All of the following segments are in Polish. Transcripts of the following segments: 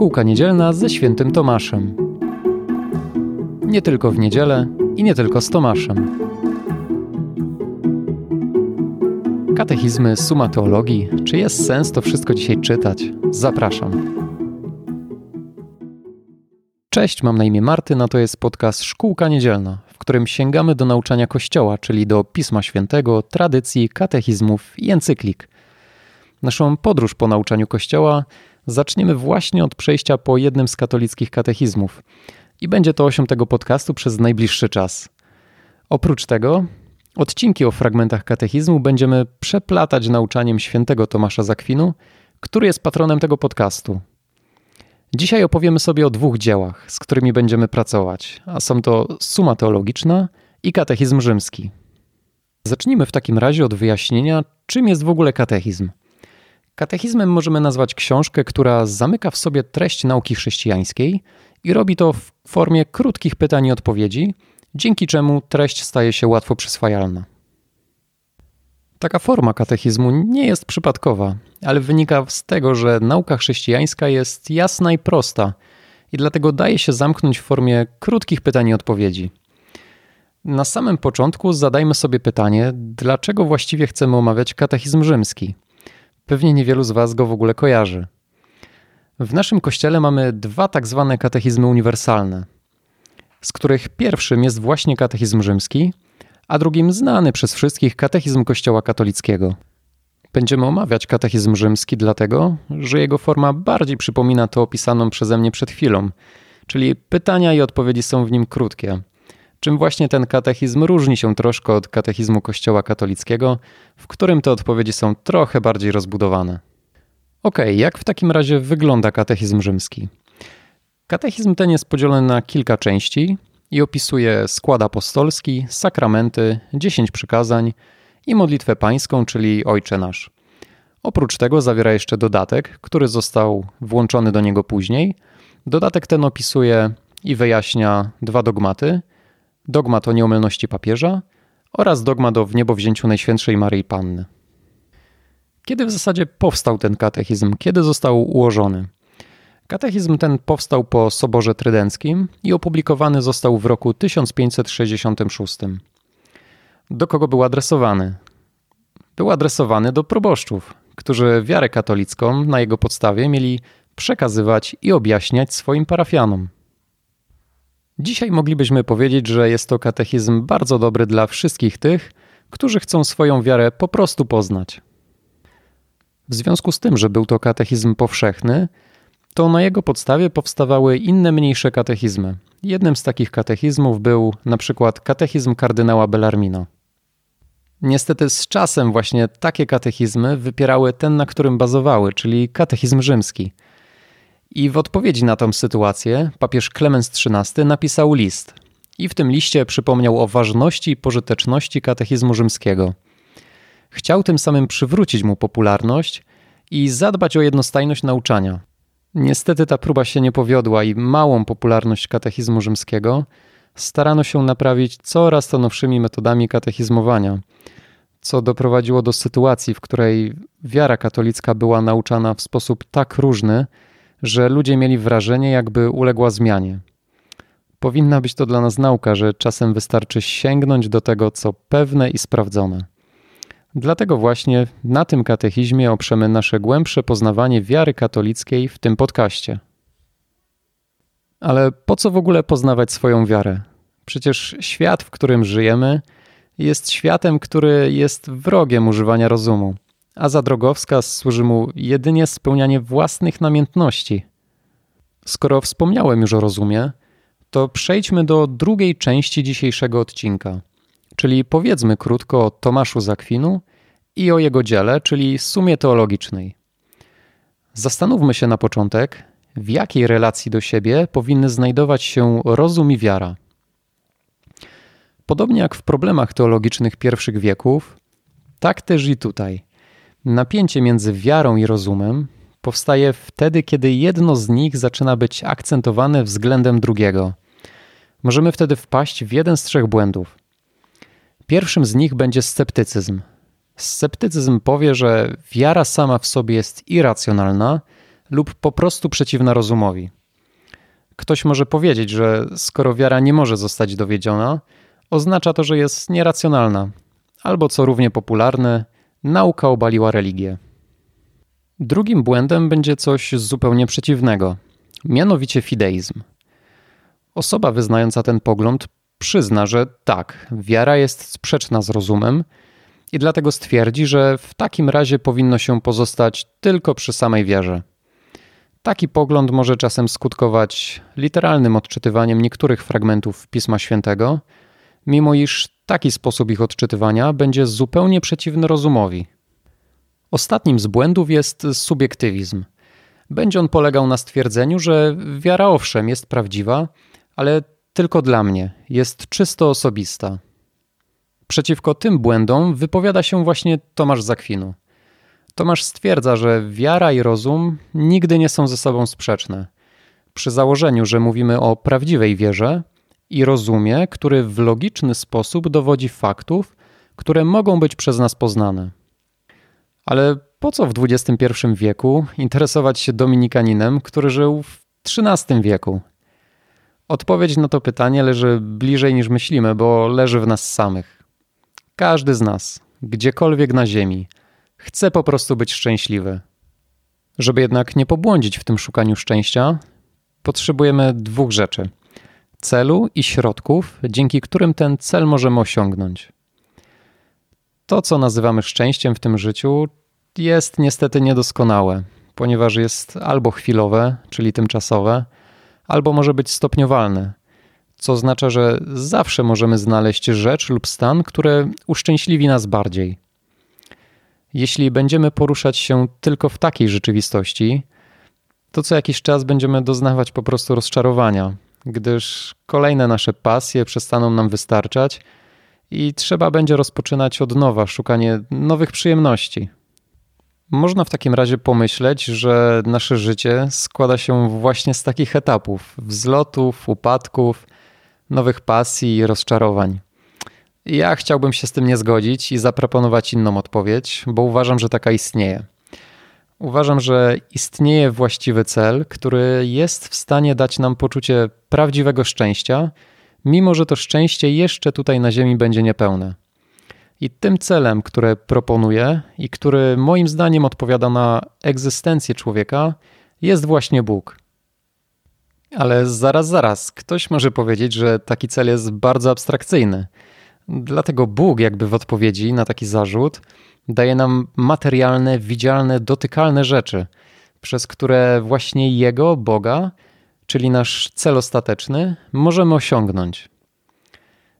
Szkółka niedzielna ze świętym Tomaszem. Nie tylko w niedzielę i nie tylko z Tomaszem. Katechizmy, suma teologii. Czy jest sens to wszystko dzisiaj czytać? Zapraszam. Cześć, mam na imię Martyna, to jest podcast Szkółka Niedzielna, w którym sięgamy do nauczania Kościoła, czyli do Pisma Świętego, tradycji, katechizmów i encyklik. Naszą podróż po nauczaniu Kościoła zaczniemy właśnie od przejścia po jednym z katolickich katechizmów. I będzie to osią tego podcastu przez najbliższy czas. Oprócz tego, odcinki o fragmentach katechizmu będziemy przeplatać nauczaniem świętego Tomasza Zakwinu, który jest patronem tego podcastu. Dzisiaj opowiemy sobie o dwóch dziełach, z którymi będziemy pracować, a są to Suma Teologiczna i Katechizm Rzymski. Zacznijmy w takim razie od wyjaśnienia, czym jest w ogóle katechizm. Katechizmem możemy nazwać książkę, która zamyka w sobie treść nauki chrześcijańskiej i robi to w formie krótkich pytań i odpowiedzi, dzięki czemu treść staje się łatwo przyswajalna. Taka forma katechizmu nie jest przypadkowa, ale wynika z tego, że nauka chrześcijańska jest jasna i prosta i dlatego daje się zamknąć w formie krótkich pytań i odpowiedzi. Na samym początku zadajmy sobie pytanie, dlaczego właściwie chcemy omawiać katechizm rzymski – Pewnie niewielu z Was go w ogóle kojarzy. W naszym kościele mamy dwa tak zwane katechizmy uniwersalne, z których pierwszym jest właśnie katechizm rzymski, a drugim znany przez wszystkich katechizm Kościoła katolickiego. Będziemy omawiać katechizm rzymski dlatego, że jego forma bardziej przypomina to opisaną przeze mnie przed chwilą, czyli pytania i odpowiedzi są w nim krótkie, czym właśnie ten katechizm różni się troszkę od katechizmu Kościoła katolickiego, w którym te odpowiedzi są trochę bardziej rozbudowane. Ok, jak w takim razie wygląda katechizm rzymski? Katechizm ten jest podzielony na kilka części i opisuje skład apostolski, sakramenty, dziesięć przykazań i modlitwę pańską, czyli Ojcze Nasz. Oprócz tego zawiera jeszcze dodatek, który został włączony do niego później. Dodatek ten opisuje i wyjaśnia dwa dogmaty, dogmat o nieomylności papieża oraz dogmat o wniebowzięciu Najświętszej Maryi Panny. Kiedy w zasadzie powstał ten katechizm? Kiedy został ułożony? Katechizm ten powstał po Soborze Trydenckim i opublikowany został w roku 1566. Do kogo był adresowany? Był adresowany do proboszczów, którzy wiarę katolicką na jego podstawie mieli przekazywać i objaśniać swoim parafianom. Dzisiaj moglibyśmy powiedzieć, że jest to katechizm bardzo dobry dla wszystkich tych, którzy chcą swoją wiarę po prostu poznać. W związku z tym, że był to katechizm powszechny, to na jego podstawie powstawały inne mniejsze katechizmy. Jednym z takich katechizmów był na przykład katechizm kardynała Bellarmino. Niestety z czasem właśnie takie katechizmy wypierały ten, na którym bazowały, czyli katechizm rzymski – i w odpowiedzi na tę sytuację papież Klemens XIII napisał list. I w tym liście przypomniał o ważności i pożyteczności katechizmu rzymskiego. Chciał tym samym przywrócić mu popularność i zadbać o jednostajność nauczania. Niestety ta próba się nie powiodła i małą popularność katechizmu rzymskiego starano się naprawić coraz to nowszymi metodami katechizmowania, co doprowadziło do sytuacji, w której wiara katolicka była nauczana w sposób tak różny, że ludzie mieli wrażenie, jakby uległa zmianie. Powinna być to dla nas nauka, że czasem wystarczy sięgnąć do tego, co pewne i sprawdzone. Dlatego właśnie na tym katechizmie oprzemy nasze głębsze poznawanie wiary katolickiej w tym podcaście. Ale po co w ogóle poznawać swoją wiarę? Przecież świat, w którym żyjemy, jest światem, który jest wrogiem używania rozumu a za drogowskaz służy mu jedynie spełnianie własnych namiętności. Skoro wspomniałem już o rozumie, to przejdźmy do drugiej części dzisiejszego odcinka, czyli powiedzmy krótko o Tomaszu Zakwinu i o jego dziele, czyli sumie teologicznej. Zastanówmy się na początek, w jakiej relacji do siebie powinny znajdować się rozum i wiara. Podobnie jak w problemach teologicznych pierwszych wieków, tak też i tutaj – Napięcie między wiarą i rozumem powstaje wtedy, kiedy jedno z nich zaczyna być akcentowane względem drugiego. Możemy wtedy wpaść w jeden z trzech błędów. Pierwszym z nich będzie sceptycyzm. Sceptycyzm powie, że wiara sama w sobie jest irracjonalna, lub po prostu przeciwna rozumowi. Ktoś może powiedzieć, że skoro wiara nie może zostać dowiedziona, oznacza to, że jest nieracjonalna, albo co równie popularne, nauka obaliła religię. Drugim błędem będzie coś zupełnie przeciwnego, mianowicie fideizm. Osoba wyznająca ten pogląd przyzna, że tak, wiara jest sprzeczna z rozumem i dlatego stwierdzi, że w takim razie powinno się pozostać tylko przy samej wierze. Taki pogląd może czasem skutkować literalnym odczytywaniem niektórych fragmentów Pisma Świętego, mimo iż taki sposób ich odczytywania będzie zupełnie przeciwny rozumowi. Ostatnim z błędów jest subiektywizm. Będzie on polegał na stwierdzeniu, że wiara owszem jest prawdziwa, ale tylko dla mnie, jest czysto osobista. Przeciwko tym błędom wypowiada się właśnie Tomasz Zakwinu. Tomasz stwierdza, że wiara i rozum nigdy nie są ze sobą sprzeczne. Przy założeniu, że mówimy o prawdziwej wierze i rozumie, który w logiczny sposób dowodzi faktów, które mogą być przez nas poznane. Ale po co w XXI wieku interesować się dominikaninem, który żył w XIII wieku? Odpowiedź na to pytanie leży bliżej niż myślimy, bo leży w nas samych. Każdy z nas, gdziekolwiek na Ziemi, chce po prostu być szczęśliwy. Żeby jednak nie pobłądzić w tym szukaniu szczęścia, potrzebujemy dwóch rzeczy: celu i środków, dzięki którym ten cel możemy osiągnąć. To, co nazywamy szczęściem w tym życiu, jest niestety niedoskonałe, ponieważ jest albo chwilowe, czyli tymczasowe, albo może być stopniowalne, co oznacza, że zawsze możemy znaleźć rzecz lub stan, które uszczęśliwi nas bardziej. Jeśli będziemy poruszać się tylko w takiej rzeczywistości, to co jakiś czas będziemy doznawać po prostu rozczarowania, gdyż kolejne nasze pasje przestaną nam wystarczać i trzeba będzie rozpoczynać od nowa szukanie nowych przyjemności. Można w takim razie pomyśleć, że nasze życie składa się właśnie z takich etapów wzlotów, upadków, nowych pasji i rozczarowań. Ja chciałbym się z tym nie zgodzić i zaproponować inną odpowiedź, bo uważam, że taka istnieje. Uważam, że istnieje właściwy cel, który jest w stanie dać nam poczucie prawdziwego szczęścia, mimo że to szczęście jeszcze tutaj na Ziemi będzie niepełne. I tym celem, który proponuję i który moim zdaniem odpowiada na egzystencję człowieka, jest właśnie Bóg. Ale zaraz, zaraz, ktoś może powiedzieć, że taki cel jest bardzo abstrakcyjny. Dlatego Bóg, jakby w odpowiedzi na taki zarzut, daje nam materialne, widzialne, dotykalne rzeczy, przez które właśnie Jego, Boga, czyli nasz cel ostateczny, możemy osiągnąć.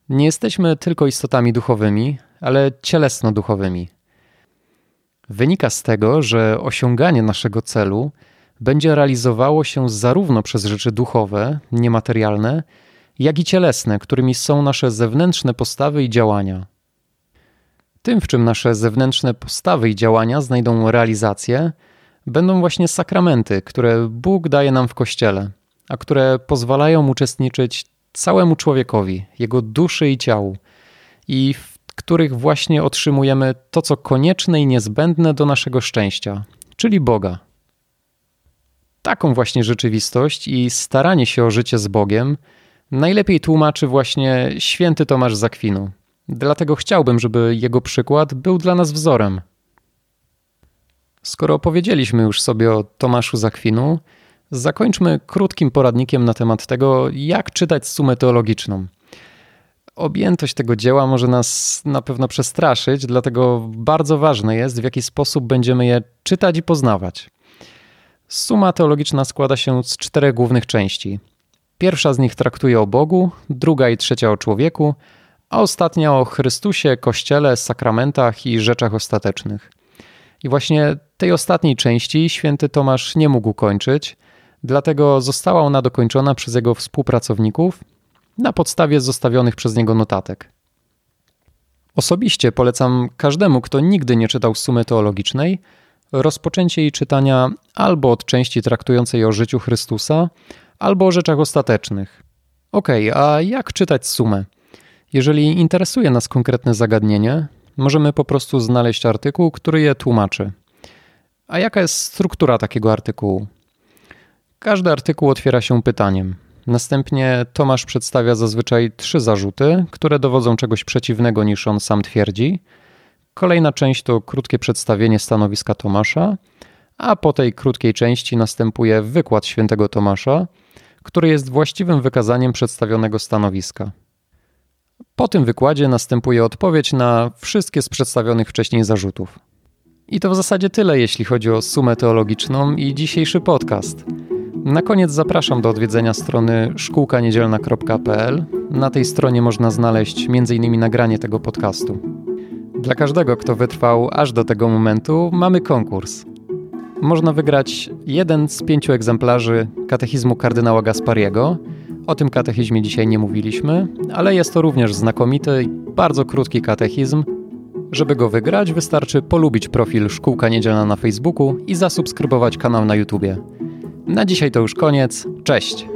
Nie jesteśmy tylko istotami duchowymi, ale cielesno-duchowymi. Wynika z tego, że osiąganie naszego celu będzie realizowało się zarówno przez rzeczy duchowe, niematerialne, jak i cielesne, którymi są nasze zewnętrzne postawy i działania. Tym, w czym nasze zewnętrzne postawy i działania znajdą realizację, będą właśnie sakramenty, które Bóg daje nam w Kościele, a które pozwalają uczestniczyć całemu człowiekowi, jego duszy i ciału, i w których właśnie otrzymujemy to, co konieczne i niezbędne do naszego szczęścia, czyli Boga. Taką właśnie rzeczywistość i staranie się o życie z Bogiem najlepiej tłumaczy właśnie święty Tomasz Zakwinu. Dlatego chciałbym, żeby jego przykład był dla nas wzorem. Skoro opowiedzieliśmy już sobie o Tomaszu Zakwinu, zakończmy krótkim poradnikiem na temat tego, jak czytać sumę teologiczną – objętość tego dzieła może nas na pewno przestraszyć, dlatego bardzo ważne jest, w jaki sposób będziemy je czytać i poznawać. Suma teologiczna składa się z czterech głównych części. Pierwsza z nich traktuje o Bogu, druga i trzecia o człowieku, a ostatnia o Chrystusie, Kościele, sakramentach i rzeczach ostatecznych. I właśnie tej ostatniej części święty Tomasz nie mógł kończyć, dlatego została ona dokończona przez jego współpracowników na podstawie zostawionych przez niego notatek. Osobiście polecam każdemu, kto nigdy nie czytał sumy teologicznej, rozpoczęcie jej czytania albo od części traktującej o życiu Chrystusa, albo o rzeczach ostatecznych. Ok, a jak czytać sumę? Jeżeli interesuje nas konkretne zagadnienie, możemy po prostu znaleźć artykuł, który je tłumaczy. A jaka jest struktura takiego artykułu? Każdy artykuł otwiera się pytaniem. Następnie Tomasz przedstawia zazwyczaj trzy zarzuty, które dowodzą czegoś przeciwnego niż on sam twierdzi. Kolejna część to krótkie przedstawienie stanowiska Tomasza, a po tej krótkiej części następuje wykład świętego Tomasza, który jest właściwym wykazaniem przedstawionego stanowiska. Po tym wykładzie następuje odpowiedź na wszystkie z przedstawionych wcześniej zarzutów. I to w zasadzie tyle, jeśli chodzi o sumę teologiczną i dzisiejszy podcast. Na koniec zapraszam do odwiedzenia strony szkółkaniedzielna.pl. Na tej stronie można znaleźć m.in. nagranie tego podcastu. Dla każdego, kto wytrwał aż do tego momentu, mamy konkurs. Można wygrać jeden z pięciu egzemplarzy katechizmu kardynała Gaspariego. O tym katechizmie dzisiaj nie mówiliśmy, ale jest to również znakomity, bardzo krótki katechizm. Żeby go wygrać, wystarczy polubić profil Szkółka Niedzielna na Facebooku i zasubskrybować kanał na YouTubie. Na dzisiaj to już koniec. Cześć!